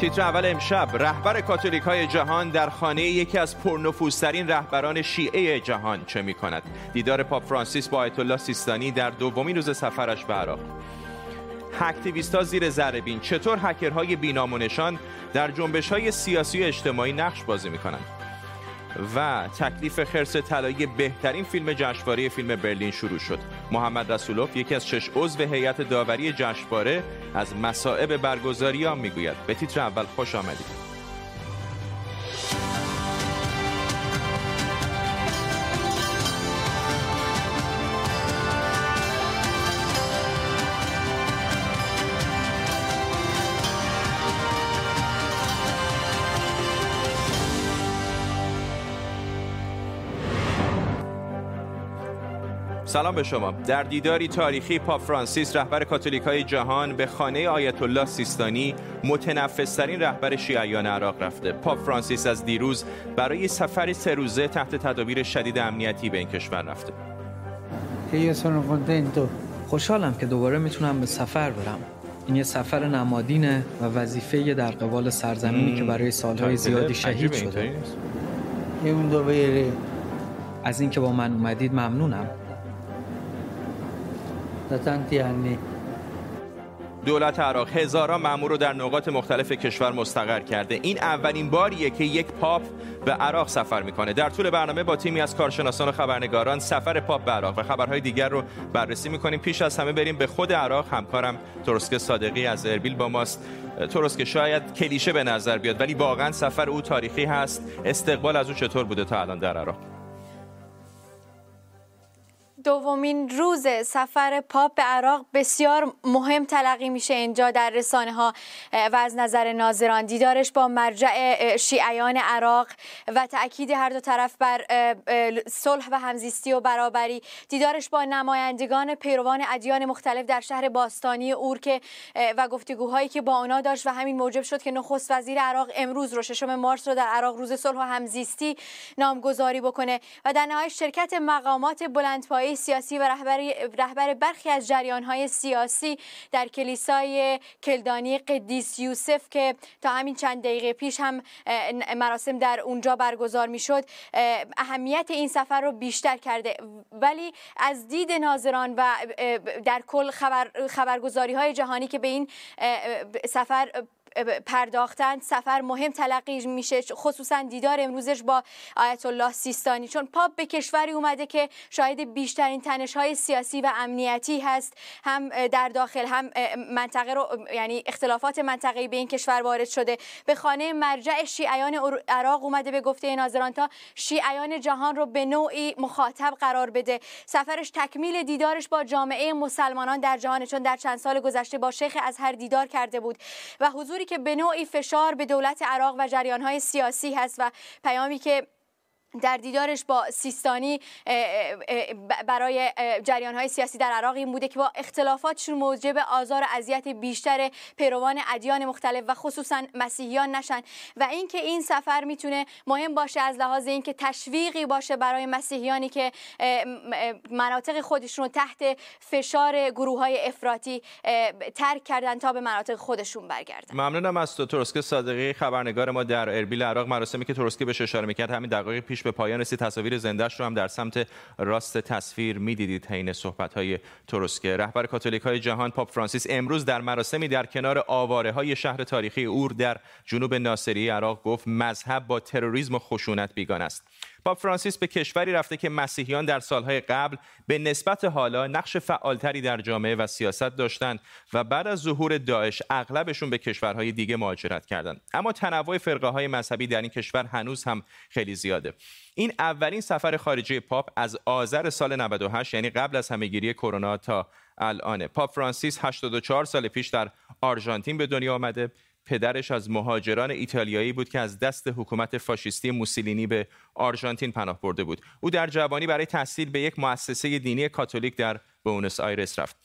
تیتر اول امشب رهبر کاتولیک های جهان در خانه یکی از پرنفوذترین رهبران شیعه جهان چه می کند دیدار پاپ فرانسیس با آیت الله سیستانی در دومین روز سفرش به عراق. ها زیر ذره چطور هکرهای بینام و نشان در جنبش های سیاسی و اجتماعی نقش بازی می کنند و تکلیف خرس طلایی بهترین فیلم جشنواره فیلم برلین شروع شد. محمد رسولوف یکی از شش عضو هیئت داوری جشنواره از مصائب برگزاری آن می‌گوید. به تیتر اول خوش آمدید. سلام به شما. در دیداری تاریخی پاپ فرانسیس رهبر کاتولیک های جهان به خانه آیت الله سیستانی متنفسترین رهبر شیعیان عراق رفته. پاپ فرانسیس از دیروز برای سفری سه روزه تحت تدابیر شدید امنیتی به این کشور رفته. خوشحالم که دوباره می‌تونم به سفر برم. این یه سفر نمادینه و وظیفه در قبال سرزمینی که برای سالهای زیادی شهید شده. از اینکه با من اومدید ممنونم. دولت عراق هزاران مامور رو در نقاط مختلف کشور مستقر کرده. این اولین باریه که یک پاپ به عراق سفر می‌کنه. در طول برنامه با تیمی از کارشناسان و خبرنگاران سفر پاپ به عراق و خبرهای دیگر رو بررسی می‌کنیم. پیش از همه بریم به خود عراق. همکارم ترسک صادقی از اربیل با ماست. ترسک شاید کلیشه به نظر بیاد ولی واقعا سفر او تاریخی هست. استقبال از او چطور بوده تا الان در عراق؟ دومین روز سفر پاپ به عراق بسیار مهم تلقی میشه اینجا در رسانه ها و از نظر ناظران دیدارش با مرجع شیعیان عراق و تاکید هر دو طرف بر صلح و همزیستی و برابری. دیدارش با نمایندگان پیروان ادیان مختلف در شهر باستانی اورک و گفتگوهایی که با اونا داشت و همین موجب شد که نخست وزیر عراق امروز رو ششم مارس رو در عراق روز صلح و همزیستی نامگذاری بکنه. و در نهایت شرکت مقامات بلندپایه سیاسی و رهبر, رهبر برخی از های سیاسی در کلیسای کلدانی قدیس یوسف که تا همین چند دقیقه پیش هم مراسم در اونجا برگزار می‌شد اهمیت این سفر رو بیشتر کرده. ولی از دید ناظران و در کل خبر خبرگزاری های جهانی که به این سفر پرداختن. سفر مهم تلقی میشه خصوصا دیدار امروزش با آیت الله سیستانی. چون پاپ به کشوری اومده که شاید بیشترین تنش های سیاسی و امنیتی هست. هم در داخل هم منطقه رو یعنی اختلافات منطقه‌ای به این کشور وارد شده. به خانه مرجع شیعیان عراق اومده به گفته ناظران تا شیعیان جهان رو به نوعی مخاطب قرار بده. سفرش تکمیل دیدارش با جامعه مسلمانان در جهان چون در چند سال گذشته با شیخ هر دیدار کرده بود. و حضوری که به نوعی فشار به دولت عراق و جریانهای سیاسی هست و پیامی که در دیدارش با سیستانی برای جریان های سیاسی در عراق این بوده که با اختلافاتشون موجب آزار و اذیت بیشتر پیروان ادیان مختلف و خصوصا مسیحیان نشن. و اینکه این سفر می‌تونه مهم باشه از لحاظ اینکه تشویقی باشه برای مسیحیانی که مناطق خودشون رو تحت فشار گروه های افراطی ترک کردن تا به مناطق خودشون برگردن. ممنونم از تروسکه صادقی. خبرنگار ما در اربیل عراق مراسمی که تروسکه بهش اشاره می‌کرد همین دقایق پیش به پایان رسید. تصاویر زندهش رو هم در سمت راست تصویر می‌دیدید حین صحبت های تروسکه رهبر کاتولیک های جهان پاپ فرانسیس امروز در مراسمی در کنار آواره های شهر تاریخی اور در جنوب ناصری عراق گفت مذهب با تروریسم و خشونت بیگان است. پاپ فرانسیس به کشوری رفته که مسیحیان در سالهای قبل به نسبت حالا نقش فعالتری در جامعه و سیاست داشتند و بعد از ظهور داعش اغلبشون به کشورهای دیگه مهاجرت کردند. اما تنوع فرقه های مذهبی در این کشور هنوز هم خیلی زیاده. این اولین سفر خارجی پاپ از آذر سال 98 یعنی قبل از همهگیری کرونا تا الانه پاپ فرانسیس 84 سال پیش در آرژانتین به دنیا آمده. پدرش از مهاجران ایتالیایی بود که از دست حکومت فاشیستی موسولینی به آرژانتین پناه برده بود. او در جوانی برای تحصیل به یک مؤسسه دینی کاتولیک در بونس آیرس رفت.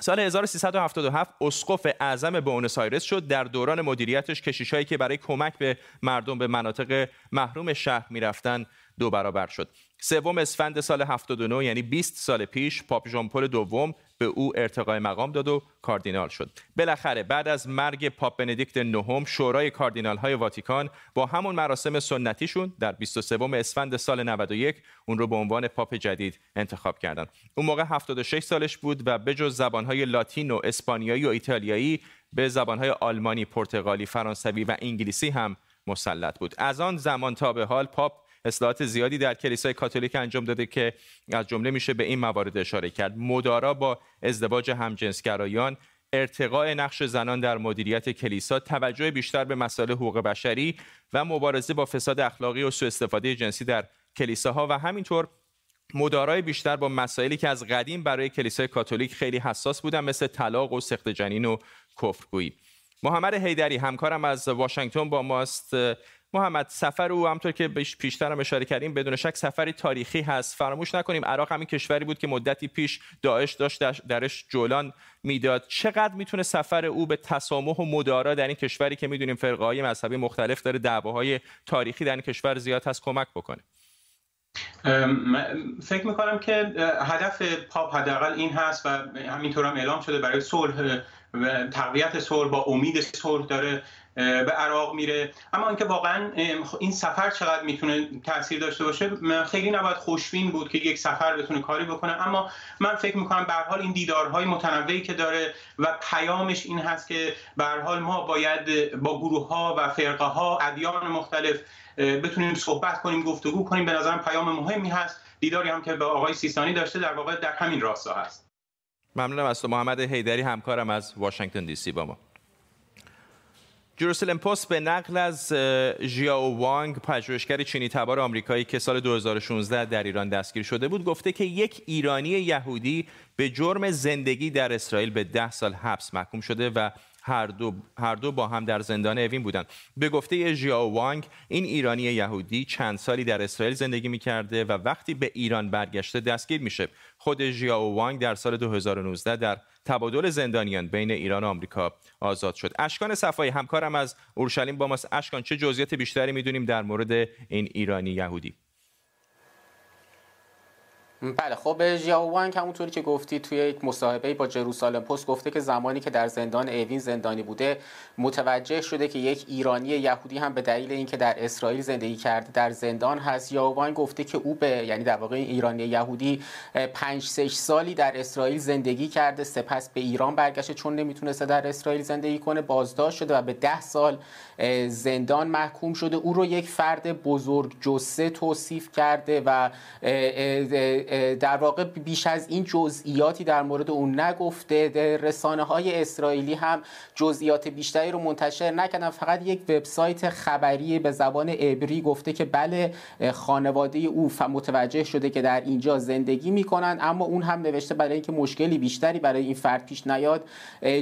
سال 1377 اسقف اعظم بونس آیرس شد. در دوران مدیریتش کشیشایی که برای کمک به مردم به مناطق محروم شهر می‌رفتن دو برابر شد. سوم اسفند سال 79 یعنی 20 سال پیش پاپ ژان پل دوم به او ارتقای مقام داد و کاردینال شد. بالاخره بعد از مرگ پاپ بندیکت نهم شورای کاردینال های واتیکان با همون مراسم سنتیشون در 23 اسفند سال 91 اون رو به عنوان پاپ جدید انتخاب کردند اون موقع 76 سالش بود و بجز زبانهای لاتین و اسپانیایی و ایتالیایی به زبانهای آلمانی، پرتغالی، فرانسوی و انگلیسی هم مسلط بود. از آن زمان تا به حال پاپ اصلاحات زیادی در کلیسای کاتولیک انجام داده که از جمله میشه به این موارد اشاره کرد. مدارا با ازدواج همجنسگرایان ارتقاء نقش زنان در مدیریت کلیسا توجه بیشتر به مسائل حقوق بشری و مبارزه با فساد اخلاقی و سوء استفاده جنسی در کلیساها و همینطور مدارای بیشتر با مسائلی که از قدیم برای کلیسای کاتولیک خیلی حساس بودن مثل طلاق و سخت جنین و کفرگویی. محمد حیدری همکارم از واشنگتن با ماست محمد سفر او همطور که پیشتر هم اشاره کردیم بدون شک سفری تاریخی هست. فراموش نکنیم عراق همین کشوری بود که مدتی پیش داعش داشت درش جولان می‌داد. چقدر می‌تونه سفر او به تسامح و مدارا در این کشوری که می‌دونیم فرقه های مذهبی مختلف داره دعواهای تاریخی در این کشور زیاد هست کمک بکنه؟ فکر می‌کنم که هدف پاپ حداقل این هست و همینطور هم اعلام شده برای صلح تقویت صلح با امید صلح داره به عراق میره. اما اینکه واقعا این سفر چقدر می‌تونه تاثیر داشته باشه خیلی نباید خوشبین بود که یک سفر بتونه کاری بکنه. اما من فکر می‌کنم به حال این دیدارهای متنوعی که داره و پیامش این هست که به حال ما باید با گروه ها و فرقه ها ادیان مختلف بتونیم صحبت کنیم گفتگو کنیم. به نظرم پیام مهمی هست. دیداری هم که با آقای سیستانی داشته در واقع در همین راستا هست. ممنونم از تو محمد حیدری همکارم از واشنگتن دی سی با ما. جروسلم پست به نقل از ژیاو وانگ پژوهشگر چینی تبار آمریکایی که سال 2016 در ایران دستگیر شده بود گفته که یک ایرانی یهودی به جرم زندگی در اسرائیل به ده سال حبس محکوم شده و هر دو, هر دو با هم در زندان اوین بودند. به گفته ژیاو وانگ این ایرانی یهودی چند سالی در اسرائیل زندگی می کرده و وقتی به ایران برگشته دستگیر میشه. خود ژیاو وانگ در سال 2019 در تبادل زندانیان بین ایران و آمریکا آزاد شد. اشکان صفایی همکارم از اورشلیم با ماست. اشکان چه جزئیات بیشتری می‌دونیم در مورد این ایرانی یهودی؟ بله خب ژیاوانگ همونطوری که گفتی توی یک مصاحبه با جروسالم پست گفته که زمانی که در زندان اوین زندانی بوده متوجه شده که یک ایرانی یهودی هم به دلیل اینکه در اسرائیل زندگی کرده در زندان هست. ژیاوانگ گفته که او به یعنی در واقع ایرانی یهودی 5 6 سالی در اسرائیل زندگی کرده سپس به ایران برگشته چون نمی‌تونسته در اسرائیل زندگی کنه بازداشت شده و به 10 سال زندان محکوم شده. او رو یک فرد بزرگ جسه توصیف کرده و در واقع بیش از این جزئیاتی در مورد اون نگفته. رسانه های اسرائیلی هم جزئیات بیشتری رو منتشر نکردن. فقط یک وبسایت خبری به زبان عبری گفته که بله خانواده او متوجه شده که در اینجا زندگی می‌کنن اما اون هم نوشته برای اینکه مشکلی بیشتری برای این فرد پیش نیاد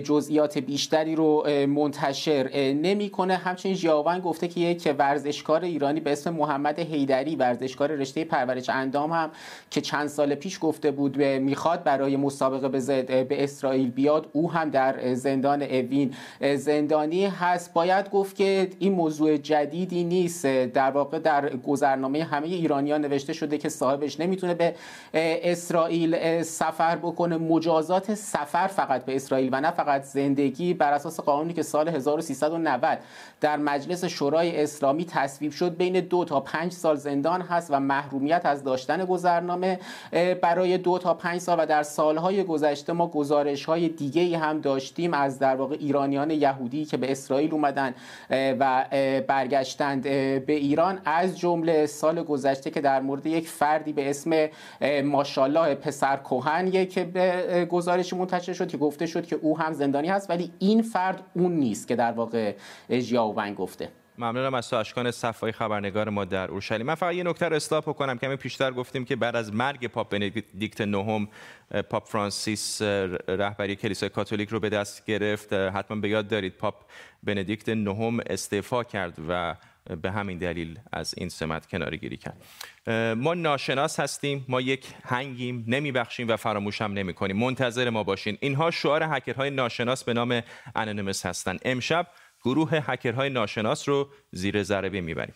جزئیات بیشتری رو منتشر نمی‌کنه. همچنین ژیاون گفته که یک ورزشکار ایرانی به اسم محمد حیدری ورزشکار رشته پرورش اندام هم که چند سال پیش گفته بود می‌خواد برای مسابقه به, به اسرائیل بیاد او هم در زندان اوین. زندانی هست. باید گفت که این موضوع جدیدی نیست. در واقع در گذرنامه همه ایرانیان نوشته شده که صاحبش نمی‌تونه به اسرائیل سفر بکنه. مجازات سفر فقط به اسرائیل و نه فقط زندگی بر اساس قانونی که سال 1390 در مجلس شورای اسلامی تصویب شد. بین دو تا پنج سال زندان هست و محرومیت از داشتن گذرنامه. برای دو تا پنج سال و در سالهای گذشته ما گزارش های دیگه هم داشتیم از در واقع ایرانیان یهودی که به اسرائیل اومدن و برگشتند به ایران. از جمله سال گذشته که در مورد یک فردی به اسم ماشالله پسر کوهن یک به گزارش منتشر شد که گفته شد که او هم زندانی هست ولی این فرد اون نیست که در واقع ژیاوبنگ گفته. ممنونم از تو اشکان صفایی خبرنگار ما در اورشلیم. من فقط یه نکته رو اصلاح بکنم. کمی پیشتر گفتیم که بعد از مرگ پاپ بندیکت نهم پاپ فرانسیس رهبری کلیسای کاتولیک رو به دست گرفت. حتما به یاد دارید پاپ بندیکت نهم استعفا کرد و به همین دلیل از این سمت کناری گیری کرد. ما ناشناس هستیم ما یک هنگیم نمیبخشیم و فراموش هم نمی کنیم منتظر ما باشین. اینها شعار هکرهای ناشناس به نام انونیمس هستند امشب گروه هکرهای ناشناس رو زیر ضربه می‌بریم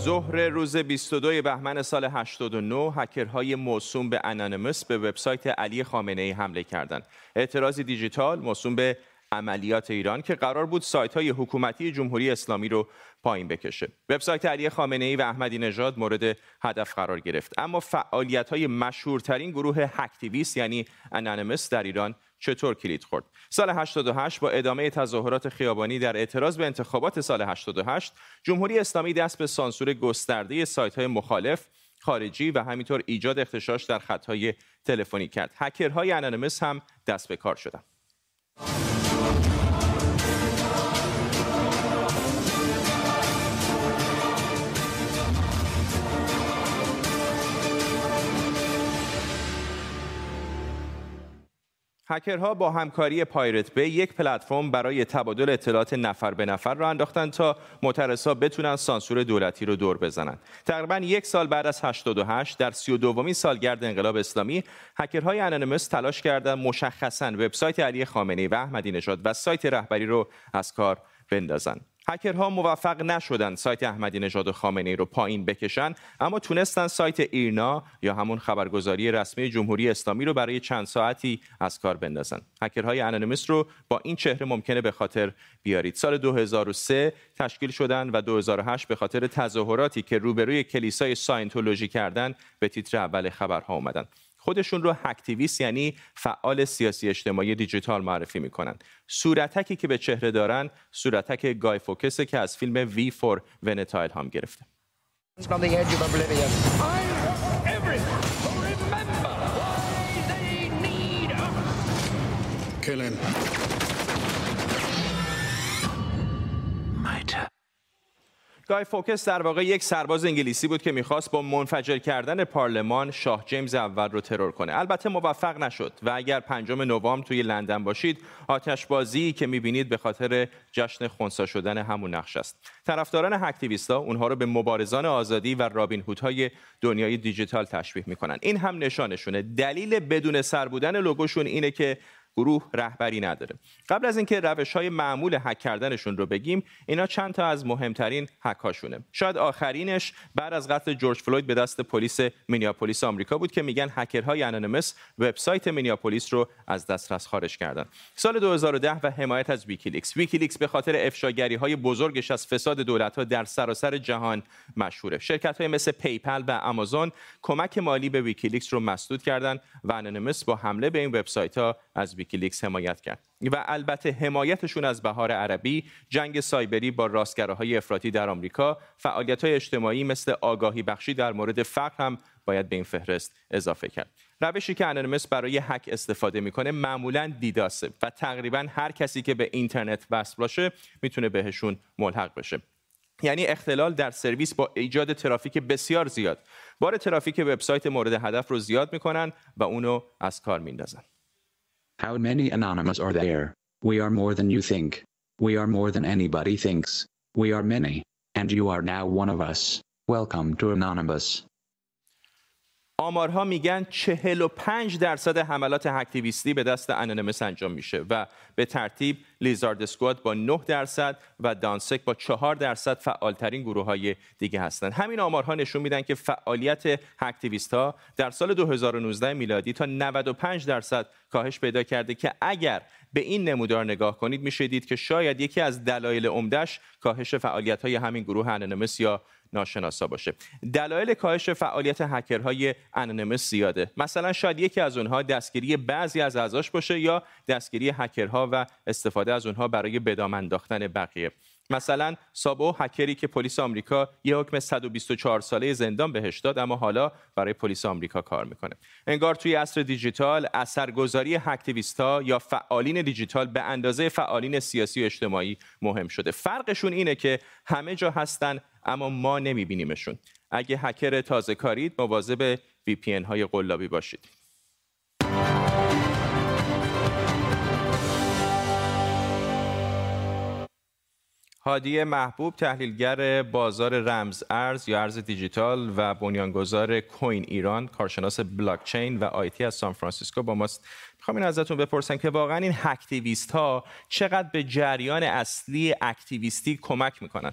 ظهر روز 22 بهمن سال 89 هکرهای موسوم به انانیموس به وبسایت علی خامنه ای حمله کردند. اعتراض دیجیتال موسوم به عملیات ایران که قرار بود سایت های حکومتی جمهوری اسلامی رو پایین بکشه. وبسایت علی خامنه ای و احمدی نژاد مورد هدف قرار گرفت. اما فعالیت های مشهورترین گروه هکتیویست یعنی انانیمس در ایران چطور کلید خورد سال 88 با ادامه تظاهرات خیابانی در اعتراض به انتخابات سال 88 جمهوری اسلامی دست به سانسور گسترده های مخالف خارجی و همینطور ایجاد اختشاش در خطهای تلفنی کرد هکرهای انانیمس هم دست به کار شدند هکرها با همکاری پایرت بی یک پلتفرم برای تبادل اطلاعات نفر به نفر را انداختند تا معترضها بتونن سانسور دولتی رو دور بزنند. تقریبا یک سال بعد از 88 در 32 دومین سالگرد انقلاب اسلامی هکرهای انانیمس تلاش کردند مشخصا وبسایت علی خامنه‌ای و احمدی نژاد و سایت رهبری رو از کار بندازند. هکرها موفق نشدن سایت احمدی نژاد و خامنه ای رو پایین بکشن اما تونستن سایت ایرنا یا همون خبرگزاری رسمی جمهوری اسلامی رو برای چند ساعتی از کار بندازن. هکرهای انونیمس رو با این چهره ممکنه به خاطر بیارید. سال 2003 تشکیل شدن و 2008 به خاطر تظاهراتی که روبروی کلیسای ساینتولوژی کردن به تیتر اول خبرها اومدن. خودشون رو هکتیویست یعنی فعال سیاسی اجتماعی دیجیتال معرفی می‌کنن. صورتکی که به چهره دارن صورتک گای فوکسه که از فیلم وی فور ونتا هم گرفته. Kill him. گای فوکس در واقع یک سرباز انگلیسی بود که می‌خواست با منفجر کردن پارلمان شاه جیمز اول رو ترور کنه. البته موفق نشد و اگر پنجم نوامبر توی لندن باشید آتشبازی که می‌بینید به خاطر جشن خونسا شدن همون نقش است. طرفداران هکتیویستا اونها رو به مبارزان آزادی و رابین هودهای دنیای دیجیتال تشبیه می‌کنن. این هم نشانشونه. دلیل بدون سر بودن لوگوشون اینه که گروه رهبری نداره. قبل از اینکه روش های معمول هک کردنشون رو بگیم اینا چند تا از مهمترین هکاشونه شاید آخرینش بعد از قتل جورج فلوید به دست پلیس مینیاپولیس آمریکا بود که میگن هکرهای انونیمس وبسایت مینیاپولیس رو از دسترس خارج کردن. سال 2010 و حمایت از ویکیلیکس. ویکیلیکس به خاطر افشاگری های بزرگش از فساد دولت ها در سراسر جهان مشهوره. شرکت های مثل پیپل و آمازون کمک مالی به ویکیلیکس رو مسدود کردند و انونیمس با حمله به این وبسایت ها از ویکیلیکس حمایت کرد. و البته حمایتشون از بهار عربی جنگ سایبری با راستگراهای افراطی در آمریکا فعالیت های اجتماعی مثل آگاهی بخشی در مورد فقر هم باید به این فهرست اضافه کرد. روشی که انونیمس برای هک استفاده می‌کنه معمولا DDoS ه و تقریبا هر کسی که به اینترنت وصل باشه می‌تونه بهشون ملحق بشه. یعنی اختلال در سرویس با ایجاد ترافیک بسیار زیاد. بار ترافیک وبسایت مورد هدف رو زیاد می‌کنن و اونو از کار میندازن. How many anonymous are there? We are more than you think. We are more than anybody thinks. We are many. And you are now one of us. Welcome to Anonymous. آمارها میگن 45 درصد حملات اکتیویستی به دست انونیمس انجام میشه و به ترتیب لیزارد اسکواد با 9 درصد و دانسک با 4 درصد فعالترین گروه های دیگه هستند همین آمارها نشون میدن که فعالیت اکتیویست ها در سال 2019 میلادی تا 95 درصد کاهش پیدا کرده که اگر به این نمودار نگاه کنید میشه دید که شاید یکی از دلایل عمدهش کاهش فعالیت های همین گروه انونیمس یا ناشناسا باشه. دلایل کاهش فعالیت هکرهای انونیمس زیاده. مثلا شاید یکی از اونها دستگیری بعضی از اعضاش باشه یا دستگیری هکرها و استفاده از اونها برای بدام انداختن بقیه. مثلا سابو هکری که پلیس آمریکا یه حکم 124 ساله زندان بهش داد اما حالا برای پلیس آمریکا کار می‌کنه. انگار توی عصر دیجیتال اثرگذاری هکتیویستا یا فعالین دیجیتال به اندازه فعالین سیاسی و اجتماعی مهم شده. فرقشون اینه که همه جا هستن اما ما نمیبینیمشون. اگه هکر تازه کارید مواظب VPN های قلابی باشید. هادی محبوب تحلیلگر بازار رمز ارز یا ارز دیجیتال و بنیانگذار کوین ایران کارشناس بلاکچین و IT از سان فرانسیسکو با ماست. می‌خوام این ازتون بپرسم که واقعا این hacktivist ها چقدر به جریان اصلی اکتیویستی کمک می‌کنن؟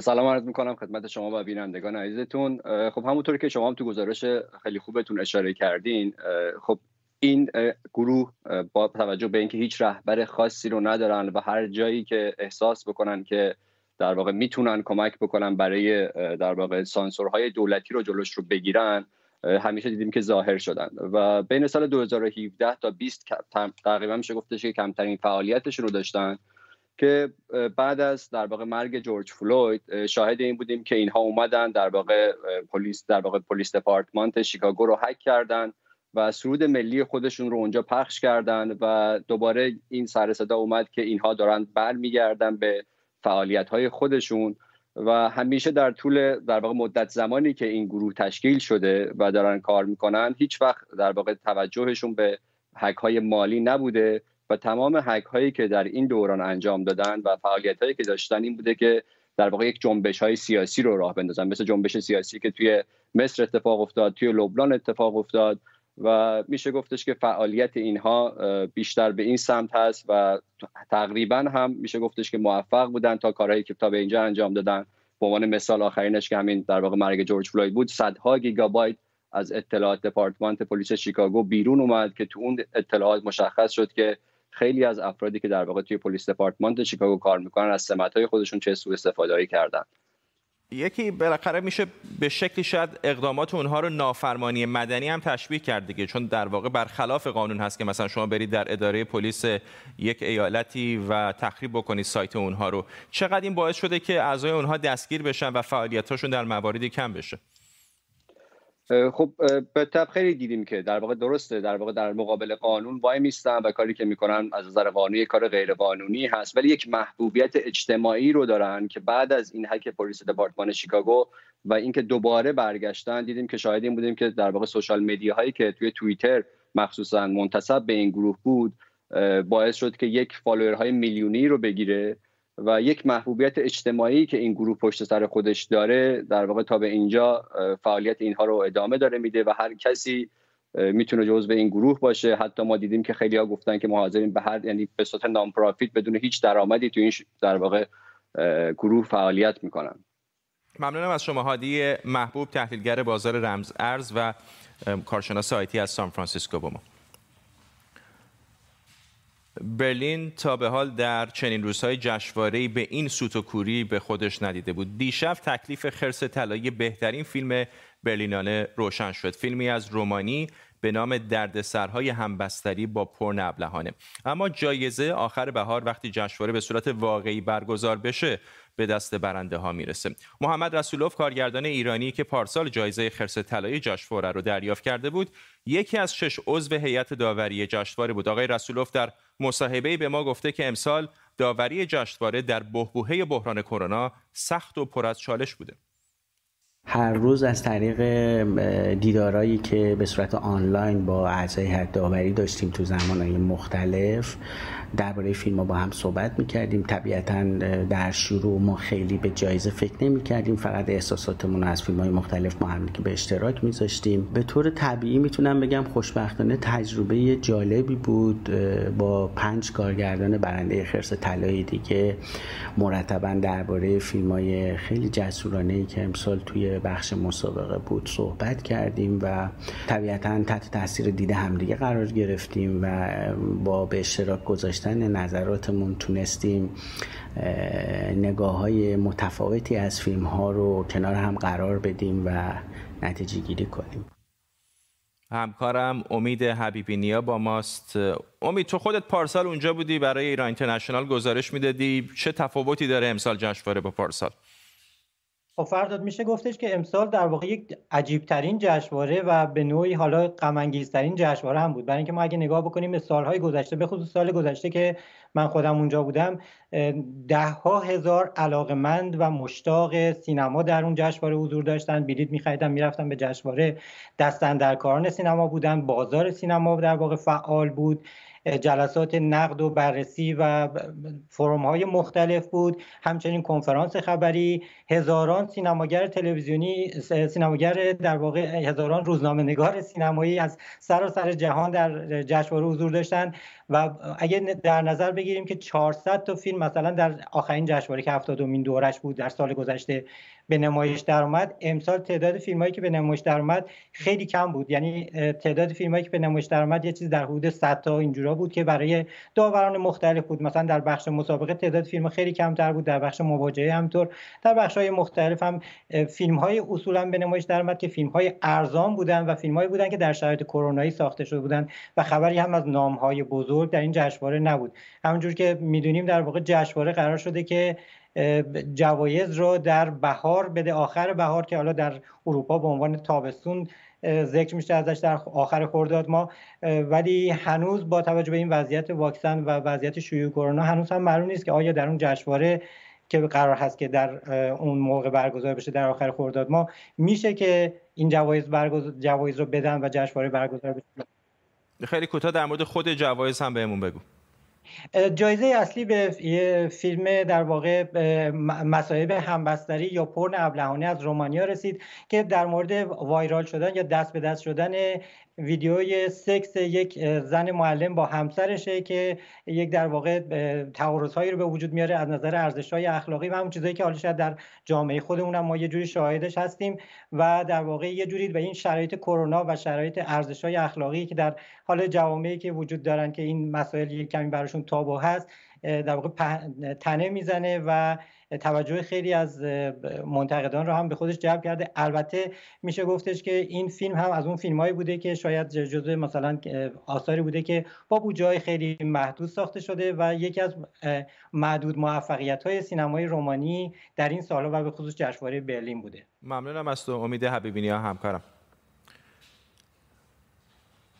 سلام عرض می‌کنم خدمت شما و بینندگان عزیزتون. خب همونطور که شما هم تو گزارش خیلی خوبتون اشاره کردین خب این گروه با توجه به اینکه هیچ رهبر خاصی رو ندارن و هر جایی که احساس بکنن که در واقع می‌تونن کمک بکنن برای در واقع سانسورهای دولتی رو جلوش رو بگیرن همیشه دیدیم که ظاهر شدن. و بین سال 2017 تا 20 تقریبا میشه گفتش که کمترین فعالیتشون رو داشتن که بعد از در واقع مرگ جورج فلوید شاهد این بودیم که اینها اومدن در واقع پلیس در واقع پلیس دپارتمانت شیکاگو رو هک کردن و سرود ملی خودشون رو اونجا پخش کردن و دوباره این سر صدا اومد که اینها دارن برمیگردن به فعالیت های خودشون و همیشه در طول در واقع مدت زمانی که این گروه تشکیل شده و دارن کار می‌کنن هیچ وقت در واقع توجهشون به حک های مالی نبوده و تمام حک هایی که در این دوران انجام دادن و فعالیت هایی که داشتن این بوده که در واقع یک جنبش های سیاسی رو راه بندازن. مثل جنبش سیاسی که توی مصر اتفاق افتاد توی لبنان اتفاق افتاد و میشه گفتش که فعالیت اینها بیشتر به این سمت هست و تقریبا هم میشه گفتش که موفق بودن تا کارهایی که تا به اینجا انجام دادن. به عنوان مثال آخرینش که همین در واقع مرگ جورج فلوید بود صدها گیگابایت از اطلاعات دپارتمان پلیس شیکاگو بیرون اومد که تو اون اطلاعات مشخص شد که خیلی از افرادی که در واقع توی پلیس دپارتمان شیکاگو کار می‌کنن از سمتهای خودشون چه سوء استفاده کردن. یکی بالاخره میشه به شکلی شاید اقدامات اونها رو نافرمانی مدنی هم تشبیه کرد دیگه. چون در واقع برخلاف قانون هست که مثلا شما برید در اداره پلیس یک ایالتی و تخریب بکنید سایت اونها رو. چقدر این باعث شده که اعضای اونها دستگیر بشن و فعالیتاشون در مواردی کم بشه؟ خب به طب خیلی دیدیم که در واقع درسته در واقع در مقابل قانون وای میستن و کاری که می‌کنن از نظر قانونی کار غیر قانونی هست. ولی یک محبوبیت اجتماعی رو دارن که بعد از این حک پلیس دپارتمان شیکاگو و اینکه دوباره برگشتن دیدیم که شاهد این بودیم که در واقع سوشال مدیا هایی که توی توییتر مخصوصا منتصب به این گروه بود باعث شد که یک های میلیونی رو بگیره. و یک محبوبیت اجتماعی که این گروه پشت سر خودش داره در واقع تا به اینجا فعالیت اینها رو ادامه داره میده و هر کسی می‌تونه جزء این گروه باشه. حتی ما دیدیم که خیلی ها گفتن که مهاجرین به هر یعنی به صورت نام پرافیت بدون هیچ درآمدی تو این در واقع گروه فعالیت می‌کنن. ممنونم از شما هادی محبوب تحلیلگر بازار رمز ارز و کارشناس آیتی از سان فرانسیسکو با ما. برلین تا به حال در چنین روزهای جشنواره‌ای به این سوت و کوری به خودش ندیده بود. دیشب تکلیف خرس طلایی بهترین فیلم برلینانه روشن شد. فیلمی از رومانی به نام دردسرهای همبستری با پرن ابلهانه اما جایزه آخر بهار وقتی جشنواره به صورت واقعی برگزار بشه به دست برنده ها می‌رسه. محمد رسولوف کارگردان ایرانی که پارسال جایزه خرس طلایی جشنواره رو دریافت کرده بود یکی از شش عضو هیئت داوری جشنواره بود. آقای رسولوف در مصاحبه به ما گفته که امسال داوری جشنواره در بحبوحه بحران کرونا سخت و پر از چالش بوده. هر روز از طریق دیدارایی که به صورت آنلاین با اعضای داوری داشتیم تو زمانهای مختلف درباره فیلم ها با هم صحبت می‌کردیم. طبیعتا در شروع ما خیلی به جایزه فکر نمی کردیم فقط احساساتمون از فیلم های مختلف ما هم به اشتراک میذاشتیم. به طور طبیعی می‌تونم بگم خوشبختانه تجربه جالبی بود با پنج کارگردان برنده خرس طلایی دیگه مرتبا درباره فیلم های خیلی جسورانه ای که امسال توی بخش مسابقه بود صحبت کردیم و طبیعتا تحت تاثیر دیده همدیگه قرار گرفتیم و با به اشتراک گذاشتن نظراتمون تونستیم نگاه های متفاوتی از فیلم ها رو کنار هم قرار بدیم و نتیجه گیری کنیم. همکارم امید حبیبی نیا با ماست. امید تو خودت پارسال اونجا بودی برای ایران اینترنشنال گزارش می‌دادی. چه تفاوتی داره امسال جشنواره با پارسال؟ خب فرداد میشه گفتش که امسال در واقع یک عجیب ترین جشنواره و به نوعی حالا غم ترین جشنواره هم بود. برای اینکه ما اگه نگاه بکنیم به سالهای گذشته به خصوص سال گذشته که من خودم اونجا بودم ده ها هزار علاقمند و مشتاق سینما در اون جشنواره حضور داشتن. بلیط میخریدن می‌رفتن به جشنواره. دستن در کاران سینما بودن بازار سینما در واقع فعال بود. جلسات نقد و بررسی و فرم های مختلف بود. همچنین کنفرانس خبری هزاران سینماگر تلویزیونی سینماگر در واقع هزاران روزنامه نگار سینمایی از سراسر جهان در جشنواره حضور داشتن. و اگه در نظر بگیریم که 400 تا فیلم مثلا در آخرین جشنواره که 70 دورش بود در سال گذشته به نمایش درآمد. امسال تعداد فیلمایی که به نمایش درآمد خیلی کم بود. یعنی تعداد فیلمایی که به نمایش درآمد یه چیز در حدود 100 تا اینجورا بود که برای داوران مختلف بود. مثلا در بخش مسابقه تعداد فیلم خیلی کمتر بود در بخش مواجهه همطور در بخش های مختلف هم فیلم های اصولا به نمایش درآمد که فیلم های ارزان بودن و فیلم هایی بودن که در شرایط کرونایی ساخته شده بودن و خبری هم از نام های بزرگ در این جشنواره نبود. همونجور که می‌دونیم در واقع جشنواره قرار شده که جوایز رو در بهار بده. آخر بهار که حالا در اروپا به عنوان تابستون ذکر میشه ازش در آخر خرداد ما. ولی هنوز با توجه به این وضعیت واکسن و وضعیت شیوع کرونا هنوز هم معلوم نیست که آیا در اون جشنواره که قرار هست که در اون موقع برگزار بشه در آخر خرداد ما میشه که این جوایز برگزار جوایز رو بدن و جشنواره برگزار بشه؟ خیلی کوتاه در مورد خود جوایز هم بهمون بگو. جایزه اصلی به یه فیلم در واقع مصاحب همبستری یا پرن ابلهانه از رومانیا رسید که در مورد وایرال شدن یا دست به دست شدن ویدیوی سکس یک زن معلم با همسرشه که یک در واقع تعارض رو به وجود میاره از نظر ارزش های اخلاقی و همون چیزایی که حالا شاید در جامعه خودمون هم ما یه جوری شاهدش هستیم و در واقع یه جوری به این شرایط کرونا و شرایط ارزش های اخلاقی که در حال جوامعی که وجود دارن که این مسائل یک کمی براشون تابو هست در واقع تنه می‌زنه و توجه خیلی از منتقدان رو هم به خودش جلب کرده. البته میشه گفتش که این فیلم هم از اون فیلمهایی بوده که شاید جزء مثلا آثاری بوده که با بودجه خیلی محدود ساخته شده و یکی از معدود موفقیت های سینمای رومانی در این سالها و به خصوص جشنواره برلین بوده. ممنونم از تو. امید حبیبی همکارم.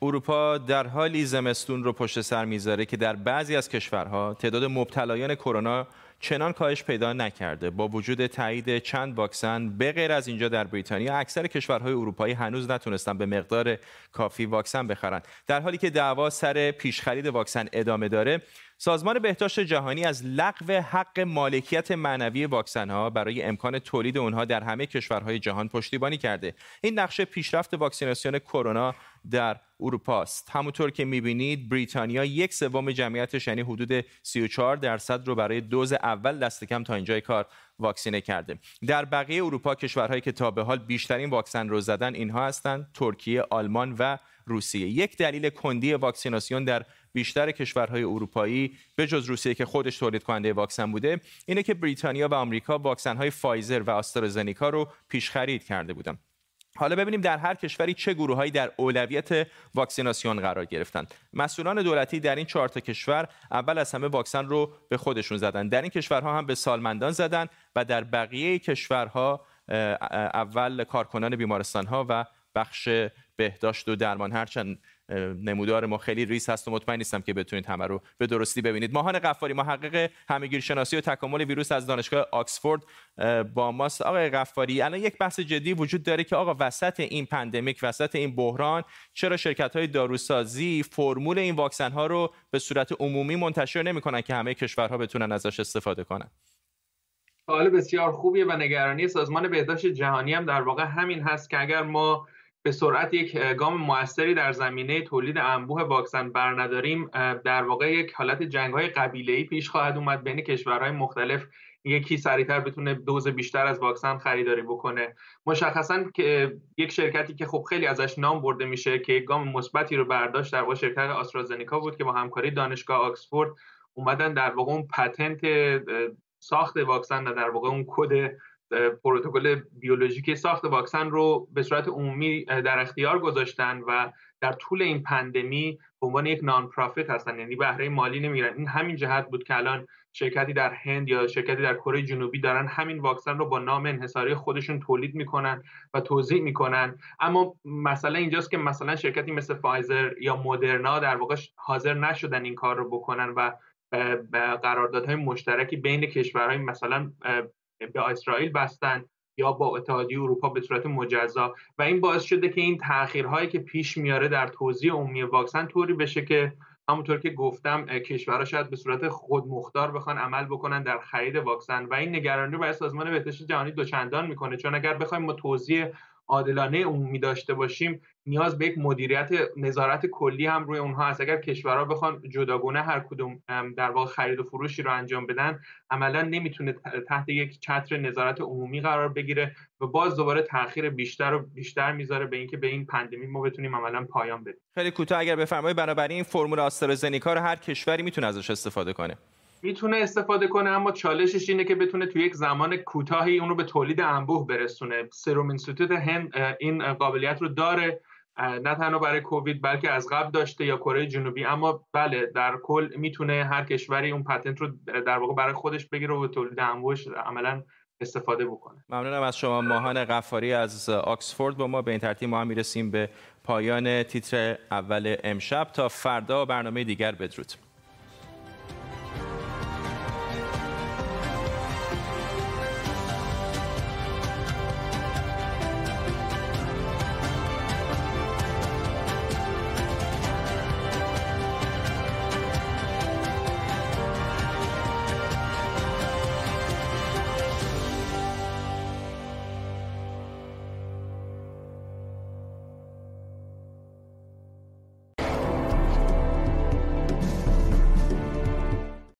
اروپا در حالی زمستون رو پشت سر می‌ذاره که در بعضی از کشورها تعداد مبتلایان کرونا چنان کاهش پیدا نکرده. با وجود تایید چند واکسن به غیر از اینجا در بریتانیا اکثر کشورهای اروپایی هنوز نتونستن به مقدار کافی واکسن بخرن. در حالی که دعوا سر پیشخرید واکسن ادامه داره سازمان بهداشت جهانی از لغو حق مالکیت معنوی واکسن ها برای امکان تولید اونها در همه کشورهای جهان پشتیبانی کرده. این نقشه پیشرفت واکسیناسیون کرونا در اروپا است همونطور که می‌بینید بریتانیا یک سوم جمعیتش یعنی حدود 34 درصد رو برای دوز اول دست کم تا اینجای کار واکسینه کرده. در بقیه اروپا کشورهایی که تا به حال بیشترین واکسن رو زدن اینها هستند ترکیه آلمان و روسیه. یک دلیل کندی واکسیناسیون در بیشتر کشورهای اروپایی به جز روسیه که خودش تولید کننده واکسن بوده اینه که بریتانیا و آمریکا واکسن های فایزر و آسترازنیکا رو پیش خرید کرده بودند حالا ببینیم در هر کشوری چه گروههایی در اولویت واکسیناسیون قرار گرفتند مسئولان دولتی در این چهار کشور اول از همه واکسن رو به خودشون زدن. در این کشورها هم به سالمندان زدن و در بقیه کشورها اول کارکنان بیمارستان ها و بخش بهداشت و درمان هرچند نمودار ما خیلی ریس هست و مطمئن نیستم که بتونید همه رو به درستی ببینید. ماهان قفاری محقق همگیر شناسی و تکامل ویروس از دانشگاه آکسفورد با ماست. آقای قفاری الان یک بحث جدی وجود داره که آقا وسط این پندمیک وسط این بحران چرا شرکت های داروسازی فرمول این واکسن ها رو به صورت عمومی منتشر نمی‌کنن که همه کشورها بتونن ازش استفاده کنن؟ سوال بسیار خوبیه و نگرانی سازمان بهداشت جهانی هم در واقع همین هست که اگر ما به سرعت یک گام موثری در زمینه تولید انبوه واکسن برنداریم در واقع یک حالت جنگ های قبیله پیش خواهد اومد بین کشورهای مختلف. یکی سریعتر بتونه دوز بیشتر از واکسن خریداری بکنه. مشخصا که یک شرکتی که خب خیلی ازش نام برده میشه که یک گام مثبتی رو برداشت در واقع شرکت آسترازنیکا بود که با همکاری دانشگاه آکسفورد اومدن در واقع اون پتنت ساخت واکسن در واقع اون کد پروتکل بیولوژیکی ساخت واکسن رو به صورت عمومی در اختیار گذاشتن و در طول این پندمی به عنوان یک نان پرافیت هستن یعنی بهره مالی نمی‌گیرن. این همین جهت بود که الان شرکتی در هند یا شرکتی در کره جنوبی دارن همین واکسن رو با نام انحصاری خودشون تولید می‌کنن و توضیح می‌کنن. اما مسئله اینجاست که مثلا شرکتی مثل فایزر یا مدرنا در واقع حاضر نشدن این کار رو بکنن و قراردادهای مشترکی بین کشورهای مثلا به اسرائیل بستن یا با اتحادیه اروپا به صورت مجزا. و این باعث شده که این تاخیرهایی که پیش میاره در توزیع عمومی واکسن طوری بشه که همونطور که گفتم کشورها شاید به صورت خودمختار بخوان عمل بکنن در خرید واکسن. و این نگرانی رو برای سازمان بهداشت جهانی دوچندان می‌کنه. چون اگر بخوایم ما توزیع عادلانه عمومی داشته باشیم نیاز به یک مدیریت نظارت کلی هم روی اونها هست. اگر کشورها بخوان جداگونه هر کدوم در واقع خرید و فروشی رو انجام بدن عملا نمی‌تونه تحت یک چتر نظارت عمومی قرار بگیره و باز دوباره تاخیر بیشتر و بیشتر می‌ذاره به اینکه به این پندمی ما بتونیم عملا پایان بدیم. خیلی کوتاه اگر بفرمایید بنابراین این فرمول آسترازنیکا رو هر کشوری می‌تونه ازش استفاده کنه. می‌تونه استفاده کنه اما چالشش اینه که بتونه توی یک زمان کوتاهی اون رو به تولید انبوه برسونه. سروم اینستیتوت هند این قابلیت رو داره نه تنها برای کووید بلکه از قبل داشته یا کره جنوبی. اما بله در کل می‌تونه هر کشوری اون پتنت رو در واقع برای خودش بگیره و به تولید انبوهش عملا استفاده بکنه. ممنونم از شما ماهان قفاری از آکسفورد. با ما به این ترتیب ما هم می‌رسیم به پایان تیتر اول امشب. تا فردا برنامه دیگر بدرود.